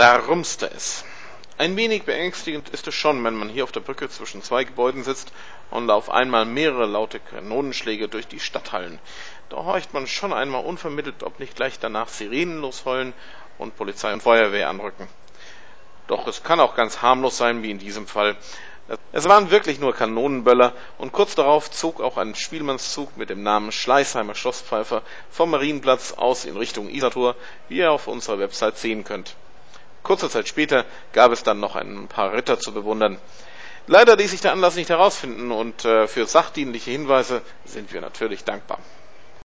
Da rumste es. Ein wenig beängstigend ist es schon, wenn man hier auf der Brücke zwischen zwei Gebäuden sitzt und auf einmal mehrere laute Kanonenschläge durch die Stadt hallen. Da horcht man schon einmal unvermittelt, ob nicht gleich danach Sirenen losheulen und Polizei und Feuerwehr anrücken. Doch es kann auch ganz harmlos sein, wie in diesem Fall. Es waren wirklich nur Kanonenböller und kurz darauf zog auch ein Spielmannszug mit dem Namen Schleißheimer Schlosspfeifer vom Marienplatz aus in Richtung Isartor, wie ihr auf unserer Website sehen könnt. Kurze Zeit später gab es dann noch ein paar Ritter zu bewundern. Leider ließ sich der Anlass nicht herausfinden und äh, für sachdienliche Hinweise sind wir natürlich dankbar.